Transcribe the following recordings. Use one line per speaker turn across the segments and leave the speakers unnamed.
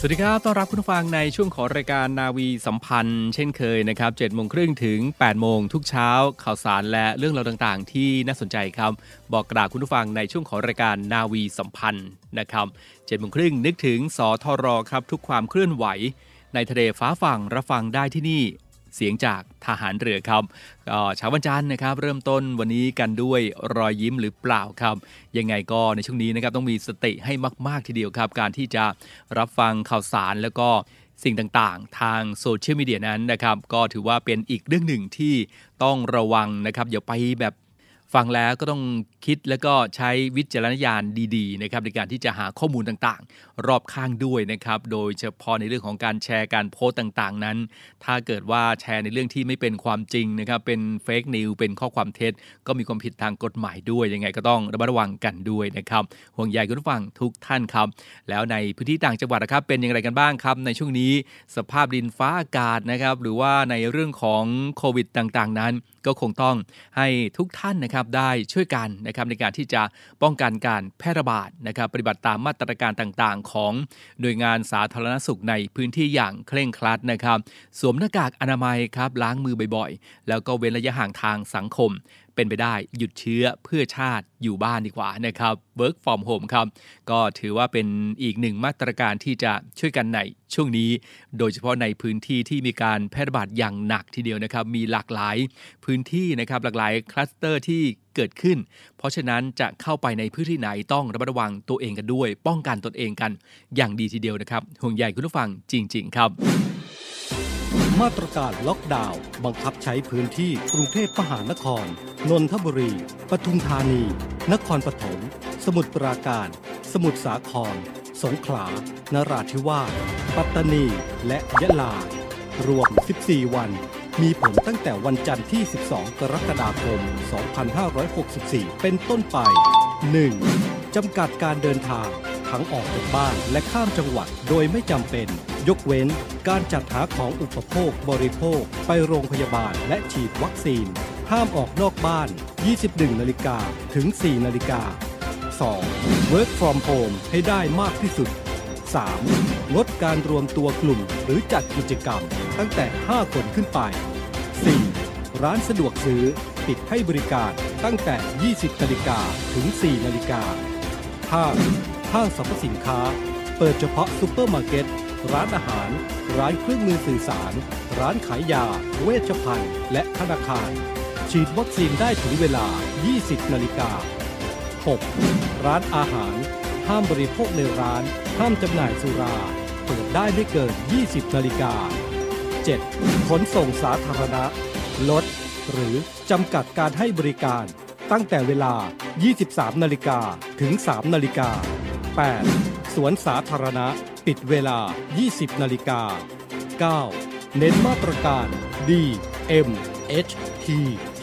สวัสดีครับ ต้อนรับคุณผู้ฟังในช่วงของรายการนาวีสัมพันธ์ เช่นเคยนะครับ7โมงครึ่งถึง8โมงทุกเช้า ข่าวสารและเรื่องราวต่างๆ ที่น่าสนใจครับ บอกกล่าวคุณผู้ฟังในช่วงของรายการนาวีสัมพันธ์นะครับ7โมงครึ่งนึกถึงสทรครับทุกความเคลื่อนไหว ในทะเลฟ้าฝั่งรับฟังได้ที่นี่ เสียงจากทหารเรือครับก็เช้าวันจันทร์นะครับ เริ่มต้นวันนี้กันด้วยรอยยิ้มหรือเปล่าครับ ยังไงก็ในช่วงนี้นะครับต้องมีสติให้มากๆทีเดียวครับ การที่จะรับฟังข่าวสารแล้วก็สิ่งต่างๆ ทางโซเชียลมีเดียนั้นนะครับ ก็ถือว่าเป็นอีกเรื่องหนึ่งที่ต้องระวังนะครับอย่าไปแบบ ฟังแล้วก็ต้องคิดแล้วก็ใช้วิจารณญาณดีๆนะครับในการที่จะหาข้อมูลต่างๆ รอบข้างด้วยนะครับ โดยเฉพาะในเรื่องของการแชร์การโพสต์ต่างๆ นั้น ถ้าเกิดว่าแชร์ในเรื่องที่ไม่เป็นความจริงนะครับเป็น fake news เป็นข้อความเท็จ ก็มีความผิดทางกฎหมายด้วยยังไงก็ต้องระมัดระวังกันด้วยนะครับห่วงใยคุณผู้ฟังทุกท่านครับ แล้วในพื้นที่ต่างจังหวัดนะครับเป็นอย่างไรกันบ้างครับ ในช่วงนี้สภาพดินฟ้าอากาศนะครับหรือว่าในเรื่องของโควิดต่างๆ นั้น ก็คงต้องให้ทุกท่านนะครับได้ช่วยกันนะครับในการที่จะป้องกันการแพร่ระบาดนะครับปฏิบัติตามมาตรการต่างๆ ของหน่วยงานสาธารณสุขในพื้นที่อย่างเคร่งครัดนะครับ สวมหน้ากากอนามัยครับล้างมือบ่อยๆ แล้วก็เว้นระยะห่างทางสังคม เป็นไปได้หยุดเชื้อเพื่อชาติอยู่บ้านดีกว่านะครับ work from home ครับ ก็ถือว่าเป็นอีกหนึ่งมาตรการที่จะช่วยกันในช่วงนี้ โดยเฉพาะในพื้นที่ที่มีการแพร่ระบาดอย่างหนักทีเดียวนะครับ มีหลากหลายพื้นที่นะครับหลากหลายคลัสเตอร์ที่เกิดขึ้น เพราะฉะนั้นจะเข้าไปในพื้นที่ไหนต้องระมัดระวังตัวเองกันด้วย ป้องกันตนเองกันอย่างดีทีเดียวนะครับห่วงใยคุณผู้ฟังจริง ๆ ครับ
มาตรการล็อกดาวน์บังคับใช้พื้นที่กรุงเทพมหานคร นนทบุรี ปทุมธานี นครปฐม สมุทรปราการ สมุทรสาคร สงขลา นราธิวาส ปัตตานี และยะลา รวม 14 วัน มีผลตั้งแต่วันจันทร์ที่ 12 กรกฎาคม 2564 เป็นต้นไป 1. จำกัดการเดินทาง ทั้งออกจากบ้านและข้ามจังหวัดโดยไม่จำเป็น ยกเว้นการจัดหาของอุปโภคบริโภค ไปโรงพยาบาลและฉีดวัคซีน ห้ามออกนอกบ้าน 21 นาฬิกาถึง 4 นาฬิกา 2. Work from home ให้ได้มากที่สุด 3. งดการรวมตัวกลุ่มหรือจัดกิจกรรมตั้งแต่ 5 คนขึ้นไป 4. ร้านสะดวกซื้อ ปิดให้บริการตั้งแต่ 20นาฬิกาถึง 4 นาฬิกา 5. ห้างสรรพสินค้า เปิดเฉพาะซูเปอร์มาร์เก็ต ร้านอาหาร ร้านเครื่องมือสื่อสาร ร้านขายยา เวชภัณฑ์ และธนาคาร ฉีดวัคซีนได้ถึงเวลา 20 นาฬิกา 6. ร้านอาหาร ห้ามบริโภคในร้าน ห้ามจำหน่ายสุรา เปิดได้ไม่เกิน 20 นาฬิกา 7. ขนส่งสาธารณะ ลด หรือจำกัดการให้บริการ ตั้งแต่เวลา 23 นาฬิกาถึง 3 นาฬิกา 8. สวนสาธารณะ ปิดเวลา 20 นาฬิกา 9. เน้นมาตรการ D M H T T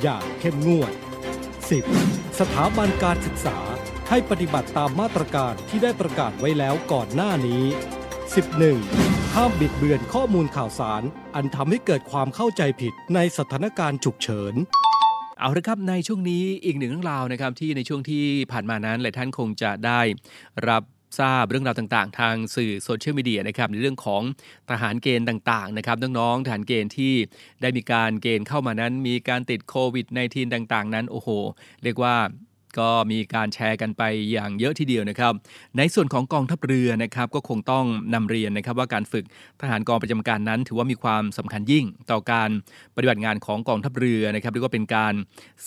อย่างเข้มงวด 10. สถาบันการศึกษาให้ปฏิบัติตามมาตรการที่ได้ประกาศไว้แล้วก่อนหน้านี้ 11. ห้ามบิดเบือนข้อมูลข่าวสาร อันทำให้เกิดความเข้าใจผิดในสถานการณ์ฉุกเฉิน
เอาละครับในช่วงนี้อีกหนึ่งเรื่องราวนะครับที่ในช่วงที่ผ่านมานั้นหลายท่านคงจะได้รับทราบเรื่องราวต่างๆ ทางสื่อโซเชียลมีเดียนะครับในเรื่องของทหารเกณฑ์ต่างๆนะครับน้องๆทหารเกณฑ์ที่ได้มีการเกณฑ์เข้ามานั้น มีการติดโควิด -19 ต่างๆ นั้นโอ้โห เรียกว่า ก็มีการแชร์กันไปอย่างเยอะทีเดียวนะครับ ในส่วนของกองทัพเรือนะครับก็คงต้องนำเรียนนะครับว่าการฝึกทหารกองประจำการนั้น ถือว่ามีความสำคัญยิ่งต่อการปฏิบัติงานของกองทัพเรือนะครับเรียกว่าเป็นการ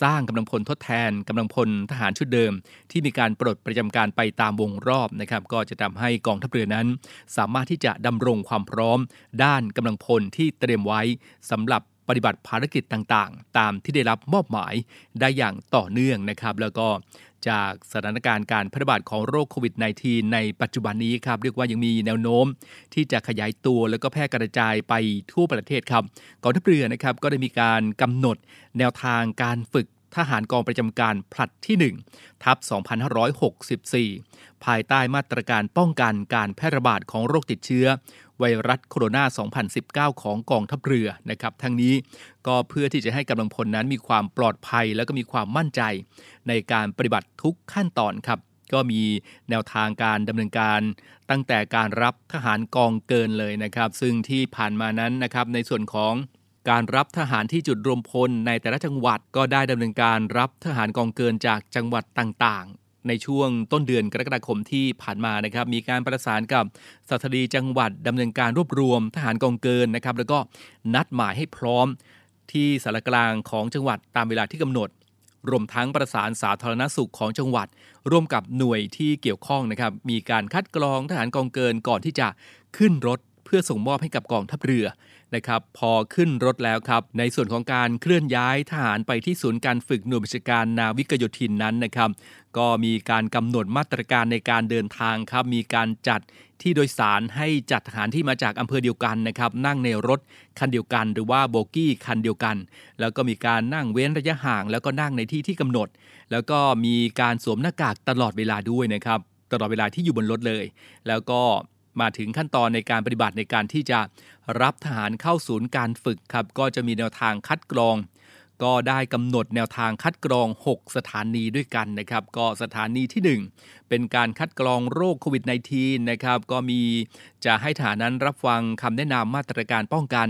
สร้างกำลังพลทดแทนกำลังพลทหารชุดเดิม ที่มีการปลดประจำการไปตามวงรอบนะครับก็จะทำให้กองทัพเรือนั้น สามารถที่จะดำรงความพร้อม ด้านกำลังพลที่เตรียมไว้สำหรับ ปฏิบัติภารกิจต่างๆ ตามที่ได้รับมอบหมายได้อย่างต่อเนื่องนะครับ แล้วก็จากสถานการณ์การแพร่ระบาดของโรคโควิด -19 ในปัจจุบันนี้ครับเรียกว่ายังมีแนวโน้ม ที่จะขยายตัวแล้วก็แพร่กระจายไปทั่วประเทศครับกองทัพเรือนะครับก็ได้มีการกำหนดแนวทางการฝึก ทหารกองประจำการผลัดที่ 1 ทับ 2564 ภายใต้มาตรการป้องกันการแพร่ระบาดของโรคติดเชื้อ ไวรัสโคโรนา 2019 ของกองทัพเรือนะครับ ทั้งนี้ก็เพื่อที่จะให้กำลังพลนั้นมีความปลอดภัยและก็มีความมั่นใจ ในการปฏิบัติทุกขั้นตอนครับก็มีแนวทางการดำเนินการตั้งแต่การรับทหารกองเกินเลยนะครับ ซึ่งที่ผ่านมานั้นนะครับในส่วนของ การรับทหารที่จุดรวมพลในแต่ละจังหวัดก็ได้ดำเนินการรับทหารกองเกินจากจังหวัดต่างๆ ในช่วงต้นเดือนกรกฎาคมที่ผ่านมานะครับมีการประสานกับสถานีจังหวัดดำเนินการรวบรวมทหารกองเกินนะครับแล้วก็นัดหมายให้พร้อมที่สารกลางของจังหวัดตามเวลาที่กำหนด รวมทั้งประสานสาธารณสุขของจังหวัด ร่วมกับหน่วยที่เกี่ยวข้องนะครับมีการคัดกรองทหารกองเกินก่อนที่จะขึ้นรถเพื่อส่งมอบให้กับกองทัพเรือ นะครับพอขึ้นรถแล้วครับ ในส่วนของการเคลื่อนย้ายทหารไปที่ศูนย์การฝึกหน่วยบัญชาการนาวิกโยธินนั้นนะครับ ก็มีการกำหนดมาตรการในการเดินทางครับ มีการจัดที่โดยสารให้จัดทหารที่มาจากอำเภอเดียวกันนะครับ นั่งในรถคันเดียวกัน หรือว่าโบกี้คันเดียวกัน แล้วก็มีการนั่งเว้นระยะห่าง แล้วก็นั่งในที่ที่กำหนด แล้วก็มีการสวมหน้ากากตลอดเวลาด้วยนะครับ ตลอดเวลาที่อยู่บนรถเลย แล้วก็ มาถึงขั้นตอนในการปฏิบัติในการที่จะรับทหารเข้าศูนย์การฝึกครับ ก็จะมีแนวทางคัดกรอง ก็ได้กำหนดแนวทางคัดกรอง 6 สถานีด้วยกันนะครับ ก็สถานีที่ 1 เป็นการคัดกรองโรคโควิด -19 นะครับ ก็มีจะให้ฐานนั้นรับฟังคำแนะนำมาตรการป้องกัน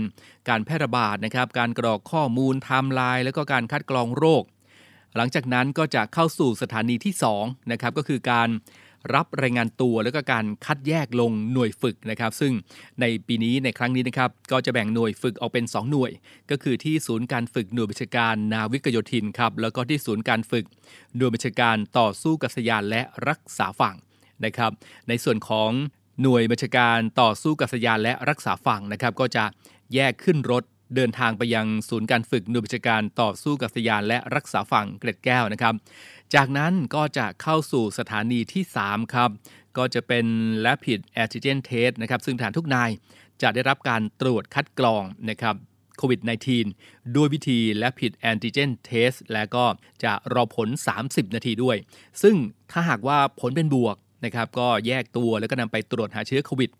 การแพร่ระบาดนะครับ การกรอกข้อมูลไทม์ไลน์แล้วก็การคัดกรองโรคหลังจากนั้นก็จะเข้าสู่สถานีที่2นะครับก็คือการ รับรายงานตัวแล้วก็การคัดแยกลงหน่วยฝึกนะครับ ซึ่งในปีนี้ในครั้งนี้นะครับก็จะแบ่งหน่วยฝึกออกเป็น 2 หน่วย ก็คือที่ศูนย์การฝึกหน่วยบัญชาการนาวิกโยธินครับแล้วก็ที่ศูนย์การฝึกหน่วยบัญชาการต่อสู้กัษยานและรักษาฝั่งนะครับ ในส่วนของหน่วยบัญชาการต่อสู้กัษยานและรักษาฝั่งนะครับ ก็จะแยกขึ้นรถเดินทางไปยังศูนย์การฝึกหน่วยบัญชาการต่อสู้กัษยานและรักษาฝั่งเกร็ดแก้วนะครับ จากนั้นก็จะเข้าสู่สถานีที่ 3 ครับ ก็จะเป็น Rapid Antigen Test นะครับ ซึ่งฐานทุกนายจะได้รับการตรวจคัดกรองนะครับโควิด -19 ด้วยวิธี Rapid Antigen Test และก็จะรอผล 30 นาทีด้วย ซึ่งถ้าหากว่าผลเป็นบวกนะครับก็แยกตัวแล้วก็นำไปตรวจหาเชื้อโควิด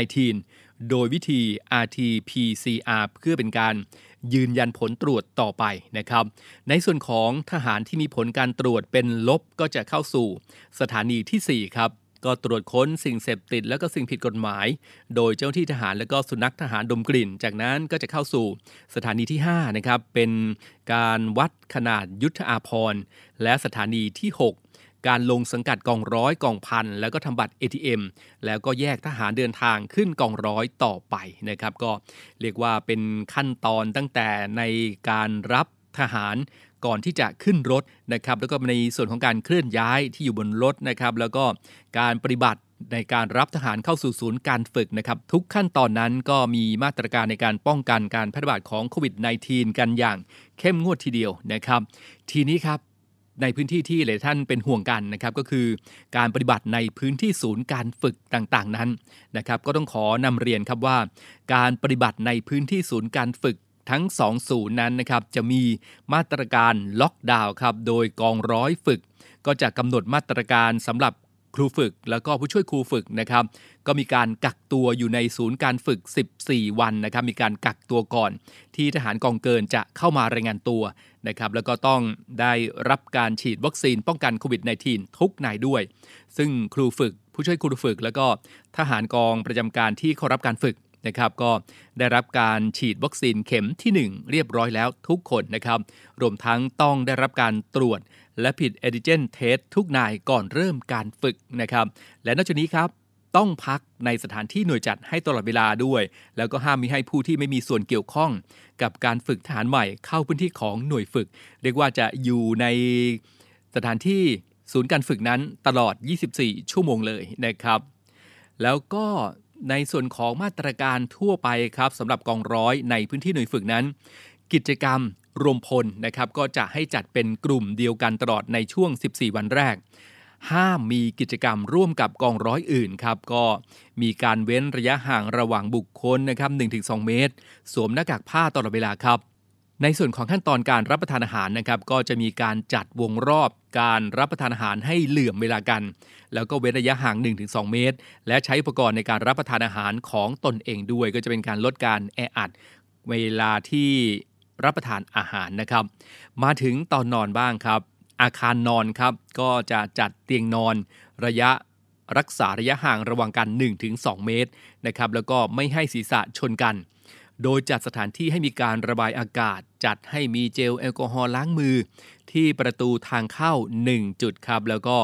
-19 โดยวิธี RT-PCR เพื่อเป็นการยืนยันผลตรวจต่อไปนะครับ ในส่วนของทหารที่มีผลการตรวจเป็นลบก็จะเข้าสู่สถานีที่ 4 ครับ ก็ตรวจค้นสิ่งเสพติด แล้วก็สิ่งผิดกฎหมาย โดยเจ้าที่ทหารและก็สุนัขทหารดมกลิ่น จากนั้นก็จะเข้าสู่สถานีที่ 5 นะครับ เป็นการวัดขนาดยุทธอาพรและสถานีที่ 6 การลงสังกัดกองร้อยกองพันแล้วก็ทำบัตร ATM แล้วก็แยกทหารเดินทางขึ้นกองร้อยต่อไปนะครับก็เรียกว่าเป็นขั้นตอนตั้งแต่ในการรับทหารก่อนที่จะขึ้นรถนะครับแล้วก็ในส่วนของการเคลื่อนย้ายที่อยู่บนรถนะครับแล้วก็การปฏิบัติในการรับทหารเข้าสู่ศูนย์การฝึกนะครับทุกขั้นตอนนั้นก็มีมาตรการในการป้องกันการแพร่ระบาดของโควิด -19 กันอย่างเข้มงวดทีเดียวนะครับ ทีนี้ครับ ในพื้นที่ที่หลายท่านเป็นห่วงกันนะครับก็คือการปฏิบัติในพื้นที่ศูนย์การฝึกต่างๆนั้นนะครับก็ต้องขอนำเรียนครับว่า การปฏิบัติในพื้นที่ศูนย์การฝึกทั้ง2ศูนย์นั้นนะครับจะมีมาตรการล็อกดาวน์ครับโดยกองร้อยฝึก ก็จะกำหนดมาตรการสำหรับ ครูฝึกแล้วก็ผู้ช่วยครูฝึกนะครับก็มีการกักตัวอยู่ในศูนย์การฝึก 14 วันนะครับมีการกักตัวก่อน ที่ทหารกองเกินจะเข้ามารายงานตัวนะครับแล้วก็ต้องได้รับการฉีดวัคซีนป้องกันโควิด -19 ทุกนายด้วย ซึ่งครูฝึกผู้ช่วยครูฝึก แล้วก็ทหารกองประจำการที่เข้ารับการฝึกนะครับก็ได้รับการฉีดวัคซีนเข็มที่ 1 เรียบร้อยแล้วทุกคนนะครับรวมทั้งต้องได้รับการตรวจ และผิดเอดิเจนเทสทุกนายก่อนเริ่มการฝึกนะครับ และนอกจากนี้ครับต้องพักในสถานที่หน่วยจัดให้ตลอดเวลาด้วย แล้วก็ห้ามมิให้ผู้ที่ไม่มีส่วนเกี่ยวข้อง กับการฝึกทหารใหม่เข้าพื้นที่ของหน่วยฝึก เรียกว่าจะอยู่ในสถานที่ศูนย์การฝึกนั้นตลอด 24 ชั่วโมงเลยนะครับ แล้วก็ในส่วนของมาตรการทั่วไปครับสำหรับกองร้อยในพื้นที่หน่วยฝึกนั้น กิจกรรม รวมพลนะครับก็จะให้จัดเป็นกลุ่มเดียวกันตลอดในช่วง 14 วันแรก ห้ามมีกิจกรรมร่วมกับกองร้อยอื่นครับก็มีการเว้นระยะห่างระหว่างบุคคลนะครับ 1-2 เมตร สวมหน้ากากผ้าตลอดเวลาครับในส่วนของขั้นตอนการรับประทานอาหารนะครับก็จะมีการจัดวงรอบการรับประทานอาหารให้เหลื่อมเวลากัน แล้วก็เว้นระยะห่าง 1-2 เมตร และใช้อุปกรณ์ในการรับประทานอาหารของตนเองด้วย ก็จะเป็นการลดการแออัด เวลาที่ รับประทานอาหารนะครับ มาถึงตอนนอนบ้างครับ อาคารนอนครับก็จะจัดเตียงนอนระยะรักษาระยะห่างระหว่างกัน 1-2 เมตรนะครับแล้วก็ไม่ให้ศีรษะชนกัน โดยจัดสถานที่ให้มีการระบายอากาศ จัดให้มีเจลแอลกอฮอล์ล้างมือ ที่ประตูทางเข้า 1 จุดครับ แล้วก็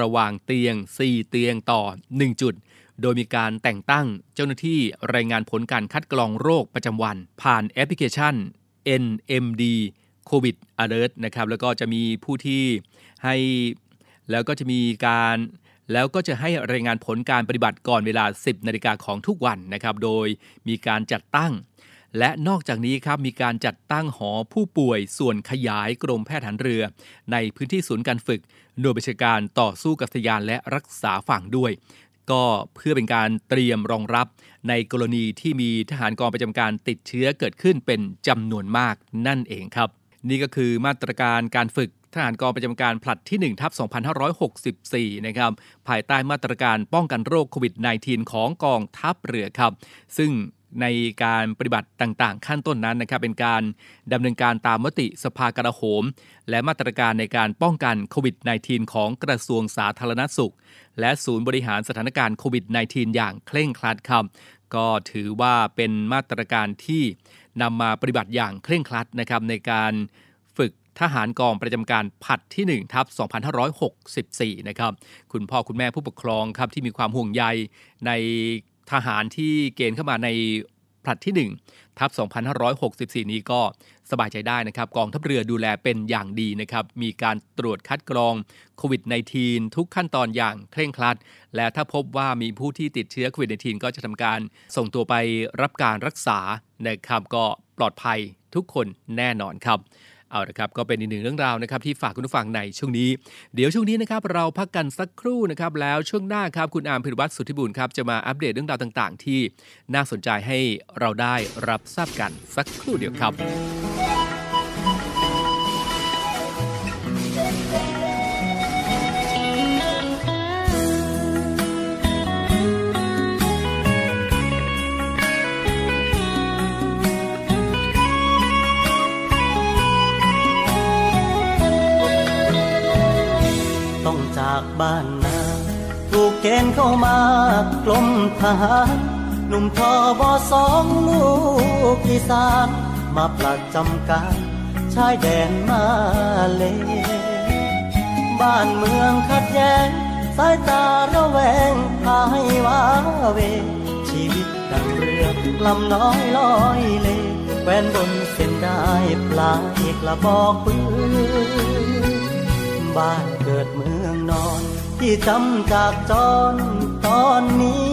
ระหว่างเตียง 4 เตียงต่อ 1 จุด โดยมีการแต่งตั้งเจ้าหน้าที่รายงานผลการคัดกรองโรคประจำวัน ผ่านแอปพลิเคชัน NMD COVID Alert นะครับแล้วก็จะมีผู้ที่ให้แล้วก็จะมีการแล้วก็จะให้รายงานผลการปฏิบัติก่อนเวลา 10 นาฬิกาของทุกวันนะครับ โดยมีการจัดตั้ง และนอกจากนี้ครับมีการจัดตั้งหอผู้ป่วยส่วนขยายกรมแพทย์ฐานเรือ ในพื้นที่ศูนย์การฝึกหน่วยบัญชาการต่อสู้กับทยานและรักษาฝั่งด้วย ก็เพื่อเป็นการเตรียมรองรับ ในกรณีที่มีทหารกองประจำการติดเชื้อเกิดขึ้นเป็นจำนวนมากนั่นเองครับ นี่ก็คือมาตรการการฝึกทหารกองประจำการผลัดที่1ทับ2564 นะครับ ภายใต้มาตรการป้องกันโรคโควิด -19 ของกองทัพเรือครับ ซึ่ง ในการปฏิบัติต่างๆ ขั้นต้นนั้นนะครับเป็นการดำเนินการตามมติสภากระโหม และมาตรการในการป้องกันโควิด -19 ของกระทรวงสาธารณสุข และศูนย์บริหารสถานการณ์โควิด -19 อย่างเคร่งครัดครับก็ถือว่าเป็นมาตรการที่นำมาปฏิบัติอย่างเคร่งครัดนะครับในการฝึกทหารกองประจำการผัดที่1ทับ2564 นะครับ คุณพ่อคุณแม่ผู้ปกครองครับที่มีความห่วงใยใน ทหารที่เกณฑ์เข้ามาในผลัดที่1ทับ2564 นี้ก็สบายใจได้นะครับ กองทัพเรือดูแลเป็นอย่างดีนะครับ มีการตรวจคัดกรองโควิด -19 ทุกขั้นตอนอย่างเคร่งครัด และถ้าพบว่ามีผู้ที่ติดเชื้อโควิด -19 ก็จะทำการส่งตัวไปรับการรักษานะครับ ก็ปลอดภัยทุกคนแน่นอนครับ เอาละครับก็เป็นอีกหนึ่งเรื่องราวนะครับที่ฝากคุณผู้ฟังในช่วงนี้ เดี๋ยวช่วงนี้นะครับเราพักกันสักครู่นะครับแล้วช่วงหน้าครับคุณอาร์มพิรวัตรสุทธิบุญครับจะมาอัปเดตเรื่องราวต่าง ๆ ที่น่าสนใจให้เราได้รับทราบกันสักครู่เดียวครับ
เข้ามากลมทหารหนุ่มทอบอสองลูกอีสานมาประจำการชายแดนมาเล บ้านเมืองขัดแย้ง สายตาระแวงพาให้ว้าเว ชีวิตดังเรือลำน้อยลอยเลแวนบนเส้นได้ปลายกระบอกปืนบ้านเกิดเมืองนอน ที่จำจากจรตอนนี้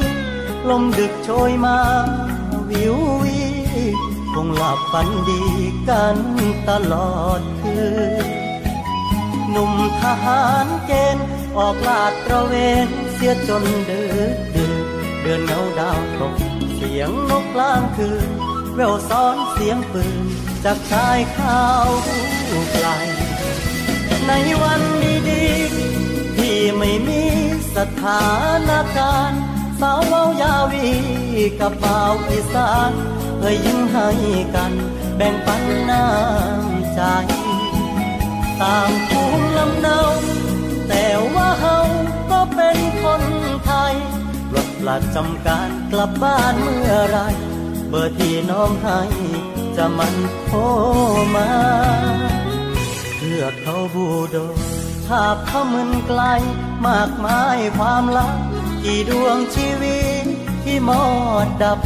ลมดึกโชยมาวิววีคงหลับฝันดีกันตลอดคืนหนุ่มทหารเกณฑ์ออกลาดตระเวนเสียจนดึกดื่นเดือนเงาดาวตกเสียงนกกลางคืนแววซ้อนเสียงปืนจากชายข้าวไกลในวันดีดี ไม่มีสถานการณ์สาวเว้ายาวีกับบ่าวอีสานเอ่ยยิ้มให้กันแบ่งปันน้ำใจ ตามภูมิลำเนาแต่ว่าเฮาก็เป็นคนไทยรถประจำการกลับบ้านเมื่อไร เบอร์ที่น้องให้จะมันโทรมาเพื่อเขาบูโด ภาพเขามึนไกล มากมายความลับกี่ดวงชีวิตที่มอดดับ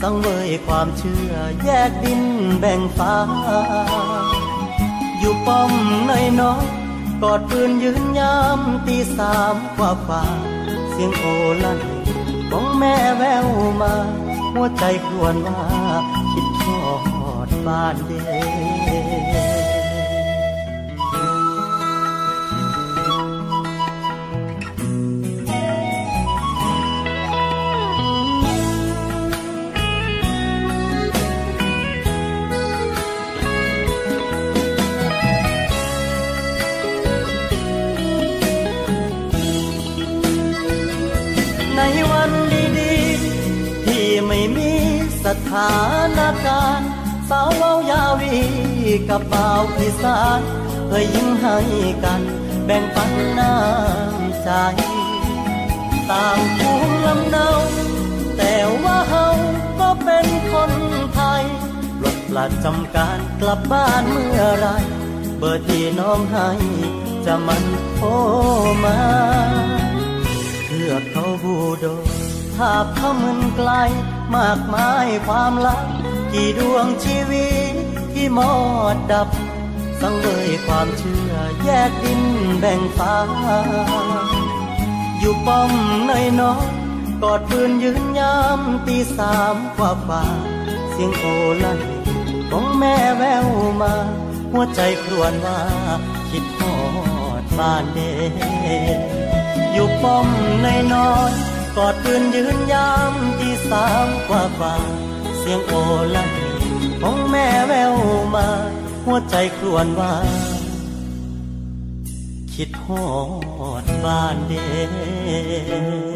สังเวยความเชื่อแยกดินแบ่งฟ้า อยู่ป้อมในน้อยกอดปืนยืนยามตีสามกว่าฝ่าเสียงโอลั่นของแม่แววมา หัวใจครวญว่า คิดทอดบ้านเด ถานการณ์สาวเว้ายาวีกับบ่าวพิสานเพื่อยิ้มให้กันแบ่งปันน้ำใจ ต่างภูมิลำเนาแต่ว่าเฮาก็เป็นคนไทยรถประจำการกลับบ้านเมื่อไรเบอร์ที่น้องให้จะมันโทรมาเพื่อเขาบูโด ภาพเขามึนไกล มากมายความลับกี่ดวงชีวิตที่มอดดับ สังเวยความเชื่อแยกดินแบ่งฟ้า อยู่ป้อมในน้องกอดปืนยืนยามตีสามกว่าฝ่าเสียงโอลันของแม่แววมา หัวใจครวญว่า คิดทอดบ้านเดอยู่ป้อมในน้อย กอดปืนยืนยามที่สามกว่าฝ่าเสียงโอละหีของแม่แววมา หัวใจครวญว่า คิดฮอดบ้านเด้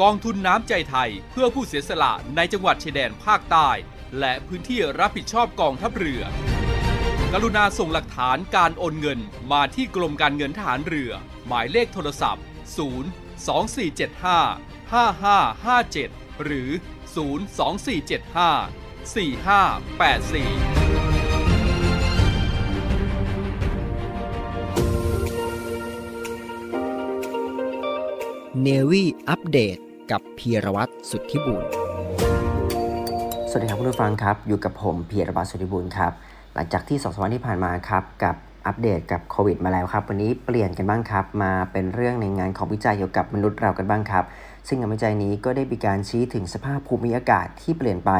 กองทุนน้ำใจไทยเพื่อผู้เสียสละในจังหวัดชายแดนภาคใต้ และพื้นที่รับผิดชอบกองทัพเรือ กรุณาส่งหลักฐานการโอนเงินมาที่กรมการเงินทหารเรือ หมายเลขโทรศัพท์ 0 2475 5557 หรือ 02475 4584
เนวี่อัปเดต กับพีรวัตรสุทธิบุญ
สวัสดีครับคุณผู้ฟังครับ อยู่กับผมพีรวัตรสุทธิบุญครับ หลังจากที่สองสวันที่ผ่านมาครับ กับอัปเดตกับโควิดมาแล้วครับ วันนี้เปลี่ยนกันบ้างครับ มาเป็นเรื่องในงานของวิจัยเกี่ยวกับมนุษย์เรากันบ้างครับ ซึ่งงานวิจัยนี้ก็ได้มีการชี้ถึงสภาพภูมิอากาศที่เปลี่ยนไป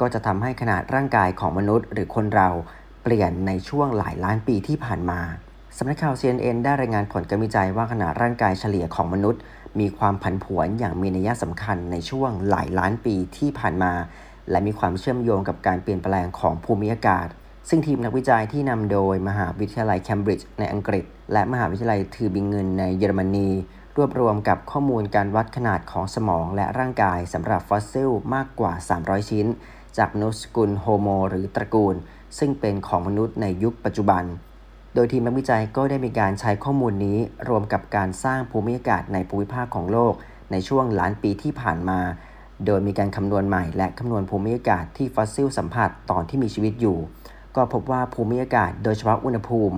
ก็จะทำให้ขนาดร่างกายของมนุษย์ หรือคนเราเปลี่ยนในช่วงหลายล้านปีที่ผ่านมาสำนักข่าว CNN ได้รายงานผลการวิจัยว่าขนาดร่างกายเฉลี่ยของมนุษย์ มีความผันผวนอย่างมีนัยสำคัญในช่วงหลายล้านปีที่ผ่านมา และมีความเชื่อมโยงกับการเปลี่ยนแปลงของภูมิอากาศ ซึ่งทีมนักวิจัยที่นำโดยมหาวิทยาลัยเคมบริดจ์ในอังกฤษ และมหาวิทยาลัยทือบิงเงินในเยอรมนี รวบรวมกับข้อมูลการวัดขนาดของสมองและร่างกายสำหรับฟอสซิลมากกว่า 300 ชิ้น จากมนุษย์สกุลโฮโม หรือตระกูล ซึ่งเป็นของมนุษย์ในยุคปัจจุบัน ดยทีมนักวิจัยก็ได้มีการใช้ข้อมูลนี้ รวมกับการสร้างภูมิอากาศในภูมิภาคของโลก ในช่วงล้านปีที่ผ่านมา โดยมีการคำนวณใหม่และคำนวณภูมิอากาศที่ฟอสซิลสัมผัสตอนที่มีชีวิตอยู่ ก็พบว่าภูมิอากาศ โดยเฉพาะอุณหภูมิ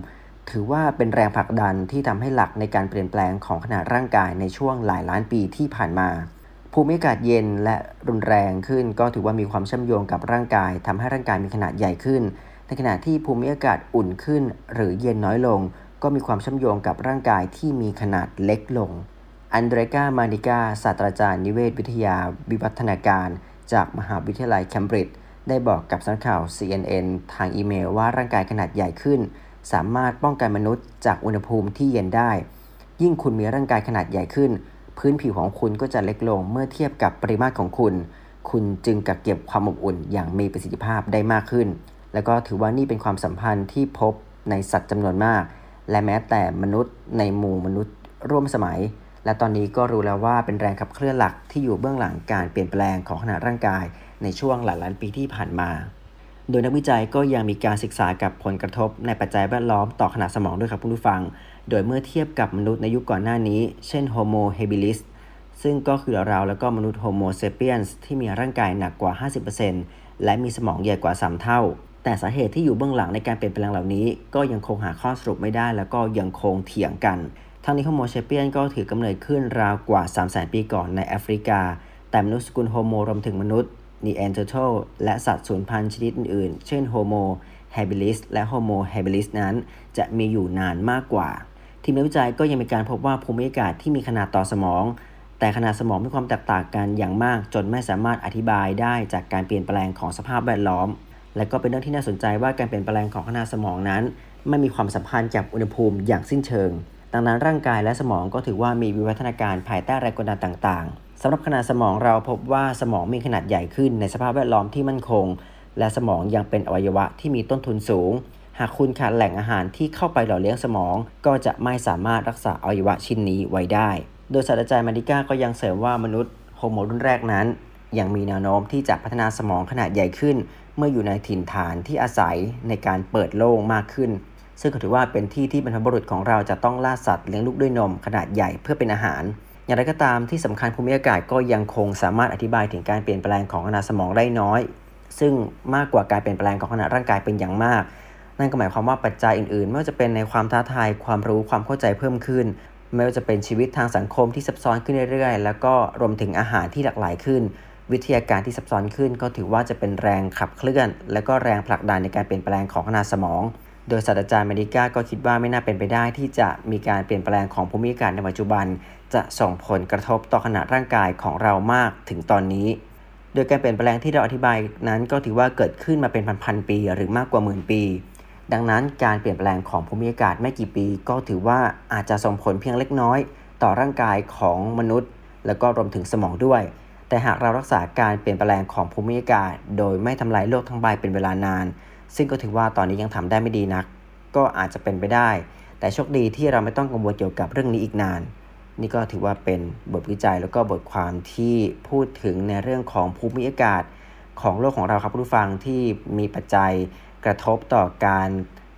ถือว่าเป็นแรงผลักดันที่ทำให้หลักในการเปลี่ยนแปลงของขนาดร่างกายในช่วงหลายล้านปีที่ผ่านมาภูมิอากาศเย็นและรุนแรงขึ้น ก็ถือว่ามีความเชื่อมโยงกับร่างกายทำให้ร่างกายมีขนาดใหญ่ขึ้น ในขณะที่ภูมิอากาศอุ่นขึ้น หรือเย็นน้อยลง ก็มีความเชื่อมโยงกับร่างกายที่มีขนาดเล็กลง อันเดรกา มานิกา ศาสตราจารย์นิเวศวิทยา วิวัฒนาการ จากมหาวิทยาลัยเคมบริดจ์ได้บอกกับสำนักข่าว CNN ทางอีเมลว่าร่างกายขนาดใหญ่ขึ้น สามารถป้องกันมนุษย์จากอุณหภูมิที่เย็นได้ ยิ่งคุณมีร่างกายขนาดใหญ่ขึ้น พื้นผิวของคุณก็จะเล็กลงเมื่อเทียบกับปริมาตรของคุณ คุณจึงกักเก็บความอบอุ่นอย่างมีประสิทธิภาพได้มากขึ้น แล้วก็ถือว่านี่เป็นความสัมพันธ์ที่พบในสัตว์จำนวนมาก และแม้แต่มนุษย์ในหมู่มนุษย์ร่วมสมัย และตอนนี้ก็รู้แล้วว่าเป็นแรงขับเคลื่อนหลักที่อยู่เบื้องหลังการเปลี่ยนแปลงของขนาดร่างกาย ในช่วงหลายล้านปีที่ผ่านมา โดยนักวิจัยก็ยังมีการศึกษากับผลกระทบในปัจจัยแวดล้อมต่อขนาดสมองด้วยครับผู้ฟัง โดยเมื่อเทียบกับมนุษย์ในยุคก่อนหน้านี้ เช่น Homo habilis ซึ่งก็คือเราแล้วก็มนุษย์ Homo sapiens ที่มีร่างกายหนักกว่า 50%และมีสมองใหญ่กว่า 3 เท่า แต่สาเหตุที่อยู่เบื้องหลังในการเปลี่ยนแปลงเหล่านี้ ก็ยังคงหาข้อสรุปไม่ได้ แล้วก็ยังคงเถียงกันทั้งนี้ Homo sapiens ก็ถือกำเนิดขึ้นราวกว่า 3 0 0 0 0 ปีก่อนในแอฟริกา แต่มนุษย์สกุล Homo รวมถึงมนุษย์นีแอนเดอร์ทัลและสัตว์สูญพันธุ์ชนิดอื่นๆ เช่น Homo habilis และ Homo habilis นั้น จะมีอยู่นานมากกว่า ทีมนักวิจัยก็ยังมีการพบว่าภูมิอากาศที่มีขนาดต่อสมอง แต่ขนาดสมองมีความแตกต่างกันอย่างมากจนไม่สามารถอธิบายได้จากการเปลี่ยนแปลงของสภาพแวดล้อม และก็เป็นเรื่องที่น่าสนใจว่าการเปลี่ยนแปลงของขนาดสมองนั้นไม่มีความสัมพันธ์กับอุณหภูมิอย่างสิ้นเชิง ดังนั้นร่างกายและสมองก็ถือว่ามีวิวัฒนาการภายใต้แรงกดดันต่าง ๆสำหรับขนาดสมองเราพบว่าสมองมีขนาดใหญ่ขึ้นในสภาพแวดล้อมที่มั่นคง และสมองยังเป็นอวัยวะที่มีต้นทุนสูง หากคุณขาดแหล่งอาหารที่เข้าไปหล่อเลี้ยงสมอง ก็จะไม่สามารถรักษาอวัยวะชิ้นนี้ไว้ได้ โดยศาสตราจารย์มาดิก้าก็ยังเสริมว่ามนุษย์โฮโมรุ่นแรกนั้นยังมีแนวโน้มที่จะพัฒนาสมองขนาดใหญ่ขึ้นเมื่ออยู่ในถิ่นฐานที่อาศัยในการเปิดโล่งมากขึ้น ซึ่งก็ถือว่าเป็นที่ที่บรรพบุรุษของเราจะต้องล่าสัตว์เลี้ยงลูกด้วยนมขนาดใหญ่เพื่อเป็นอาหาร อย่างไรก็ตามที่สำคัญภูมิอากาศก็ยังคงสามารถอธิบายถึงการเปลี่ยนแปลงของขนาดสมองได้น้อย ซึ่งมากกว่าการเปลี่ยนแปลงของขนาดร่างกายเป็นอย่างมากนั่นก็หมายความว่าปัจจัยอื่นๆ ไม่ว่าจะเป็นในความท้าทาย ความรู้ ความเข้าใจเพิ่มขึ้น ไม่ว่าจะเป็นชีวิตทางสังคมที่ซับซ้อนขึ้นเรื่อยๆ แล้วก็รวมถึงอาหารที่หลากหลายขึ้น วิทยาการที่ซับซ้อนขึ้น ก็ถือว่าจะเป็นแรงขับเคลื่อน และก็แรงผลักดันในการเปลี่ยนแปลงของขนาดสมอง โดยศาสตราจารย์เมดิก้าก็คิดว่าไม่น่าเป็นไปได้ที่จะมีการเปลี่ยนแปลงของภูมิอากาศในปัจจุบัน จะส่งผลกระทบต่อขนาดร่างกายของเรามากถึงตอนนี้ โดยการเปลี่ยนแปลงที่เราอธิบายนั้นก็ถือว่าเกิดขึ้นมาเป็นพันๆปี หรือมากกว่าหมื่นปี ดังนั้นการเปลี่ยนแปลงของภูมิอากาศไม่กี่ปี ก็ถือว่าอาจจะส่งผลเพียงเล็กน้อย ต่อร่างกายของมนุษย์ แล้วก็รวมถึงสมองด้วย แต่หากเรารักษาการเปลี่ยนแปลงของภูมิอากาศ โดยไม่ทำลายโลกทั้งใบเป็นเวลานาน ซึ่งก็ถือว่าตอนนี้ยังทำได้ไม่ดีนัก ก็อาจจะเป็นไปได้ แต่โชคดีที่เราไม่ต้องกังวลเกี่ยวกับเรื่องนี้อีกนาน นี่ก็ถือว่าเป็นบทวิจัยแล้วก็บทความที่พูดถึงในเรื่องของภูมิอากาศ ของโลกของเราครับผู้ฟังที่มีปัจจัยกระทบต่อการ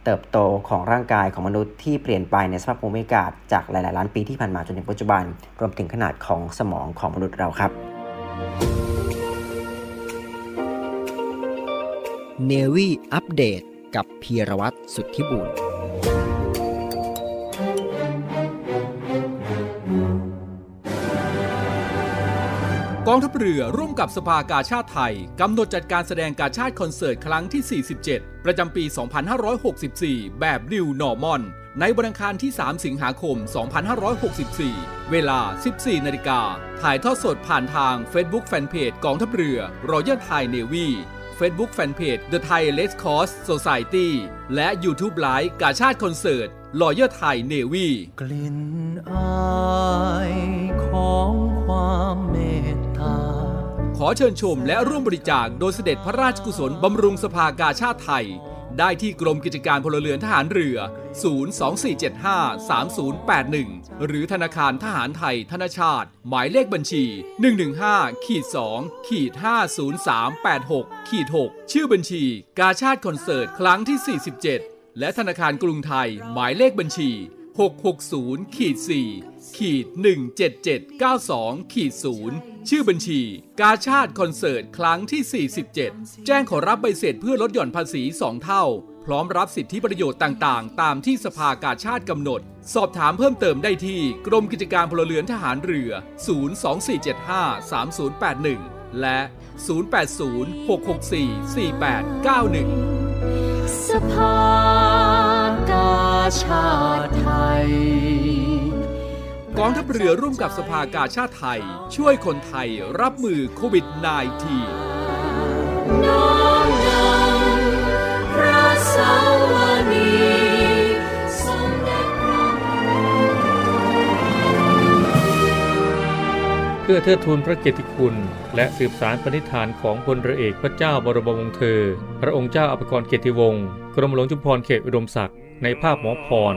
เติบโตของร่างกายของมนุษย์ที่เปลี่ยนไปในสภาพภูมิอากาศจากหลาย ๆ ล้านปีที่ผ่านมาจนถึงปัจจุบัน รวมถึงขนาดของสมองของมนุษย์เราครับ
เนวี่อัปเดตกับพีรวัตรสุทธิบุญ
กองทัพเรือร่วมกับสภากาชาติไทย กำหนดจัดการแสดงกาชาติคอนเสิร์ตครั้งที่ 47 ประจำปี 2564 แบบ New Normal ในวันอังคารที่ 3 สิงหาคม 2564 เวลา 14 นาฬิกา ถ่ายทอดสดผ่านทาง Facebook Fanpage กองทัพเรือ Royal Thai Navy Facebook Fanpage The Thai Red Cross Society และ YouTube Live กาชาติคอนเสิร์ต Royal Thai Navy
กลิ่นอายของความเมตตา
ขอเชิญชมและร่วมบริจาคโดยเสด็จพระราชกุศลบำรุงสภากาชาติไทย ได้ที่กรมกิจการพลเรือนทหารเรือ 024753081 หรือธนาคารทหารไทยธนชาติ หมายเลขบัญชี 115ขีด2ขีด50386ขีด6ชื่อบัญชี กาชาติคอนเสิร์ต ครั้งที่ 47 และธนาคารกรุงไทย หมายเลขบัญชี 660ขีด4ขีด17792ขีด0 ชื่อบัญชี กาชาติคอนเสิร์ต ครั้งที่ 47 แจ้งขอรับใบเสร็จเพื่อลดหย่อนภาษี 2 เท่า พร้อมรับสิทธิประโยชน์ต่างๆ ตามที่สภากาชาติกำหนด สอบถามเพิ่มเติมได้ที่ กรมกิจการพลเรือนทหารเรือ 024753081 และ 0806644891
สภากาชาติไทย
กองทัพเรือร่วมกับสภากาชาติไทย ช่วยคนไทยรับมือโควิด -19
เพื่
อเทิดทูนพระเกียรติคุณ และสืบสารปณิธานของพลเรือเอกพระเจ้าบรมวงศ์เธอ พระองค์เจ้าอภิกรเกียรติวงศ์กรมหลวงชุมพรณ์เขตอุดมศักดิ์ในภาพหมอพร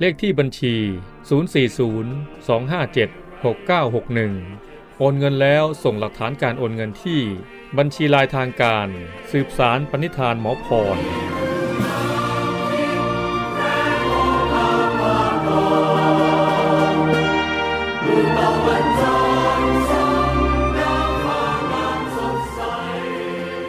เลขที่บัญชี 040-257-6961 โอนเงินแล้วส่งหลักฐานการโอนเงินที่ บัญชีลายทางการ สืบสารปณิธานหมอพร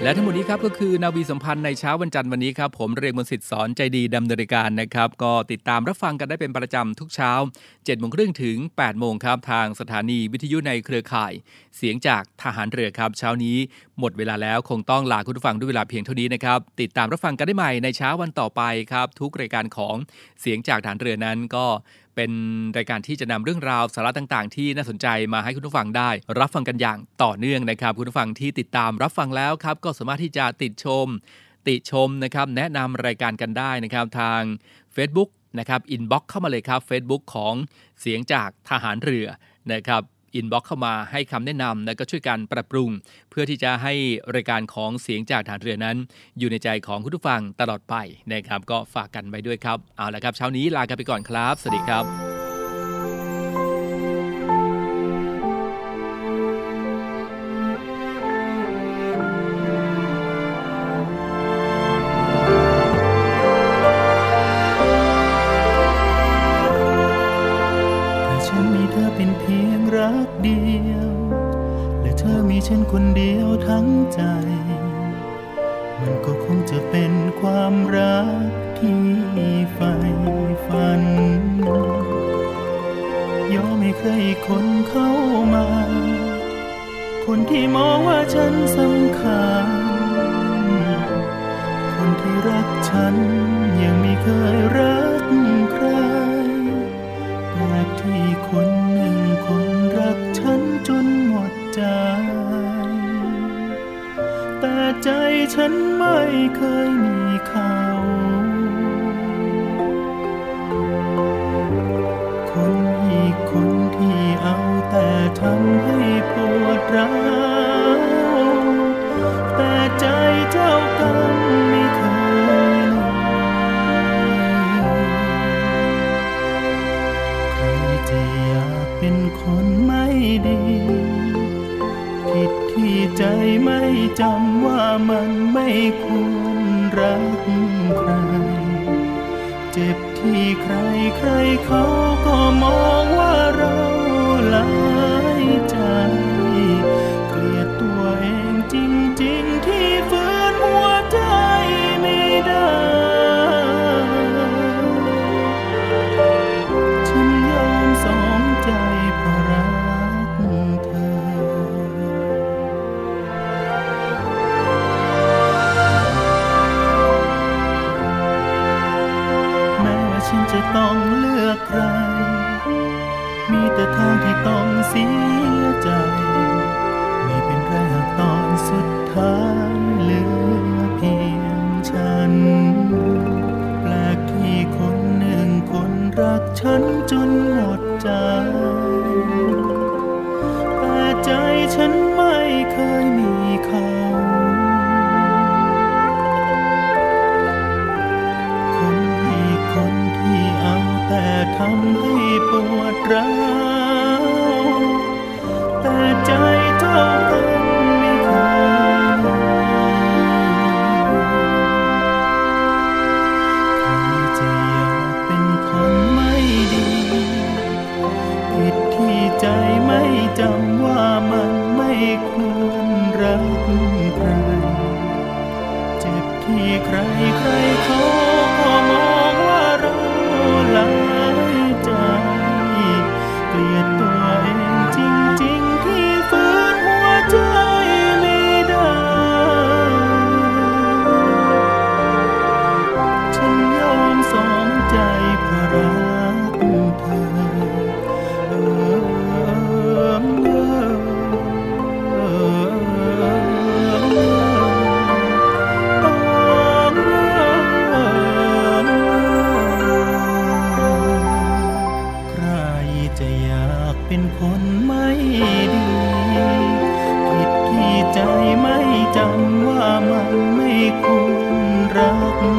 และทั้งหมดนี้ครับก็คือนาวีสัมพันธ์ในเช้าวันจันทร์วันนี้ครับผมเรียงมนสิทธิ์สอนใจดีดำเนินรการนะครับก็ติดตามรับฟังกันได้เป็นประจำทุกเช้า7จ็ดโมงครึ่งถึง8ปดโมงครับทางสถานีวิทยุในเครือข่าย เสียงจากทหารเรือครับ เช้านี้หมดเวลาแล้วคงต้องลาคุณผู้ฟังด้วยเวลาเพียงเท่านี้นะครับติดตามรับฟังกันได้ใหม่ในเช้าวันต่อไปครับทุกรายการของเสียงจากทหารเรือนั้นก็ เป็นรายการที่จะนำเรื่องราวสาระต่างๆ ที่น่าสนใจมาให้คุณผู้ฟังได้ รับฟังกันอย่างต่อเนื่องนะครับ คุณผู้ฟังที่ติดตามรับฟังแล้วครับ ก็สามารถที่จะติดชม ติชมนะครับ แนะนำรายการกันได้นะครับทาง Facebook นะครับ inbox เข้ามาเลยครับ Facebook ของเสียงจากทหารเรือนะครับ inbox เข้ามาให้คำแนะนำและก็ช่วยกันปรับปรุง เพื่อที่จะให้รายการของเสียงจากทหารเรือนั้น อยู่ในใจของคุณผู้ฟังตลอดไปนะครับก็ฝากกันไว้ด้วยครับเอาละครับเช้านี้ลากันไปก่อนครับ สวัสดีครับ
พียงรักเดียว และเธอมีฉันคนเดียวทั้งใจ มันก็คงจะเป็นความรักที่ใฝ่ฝัน ยอมให้ใครคนเข้ามา คนที่มองว่าฉันสำคัญ คนที่รักฉันยังไม่เคยรักใครแปลกที่คนหนึ่ง คนรักฉันจนหมดใจ แต่ใจฉันไม่เคยมีเขาคนอีกคนที่เอาแต่ทำให้ปวดร้าวแต่ใจเจ้ากรรม ใจไม่จำว่ามันไม่ควรรักใคร เจ็บที่ใครใครเขาก็มองว่าเราลา subscribe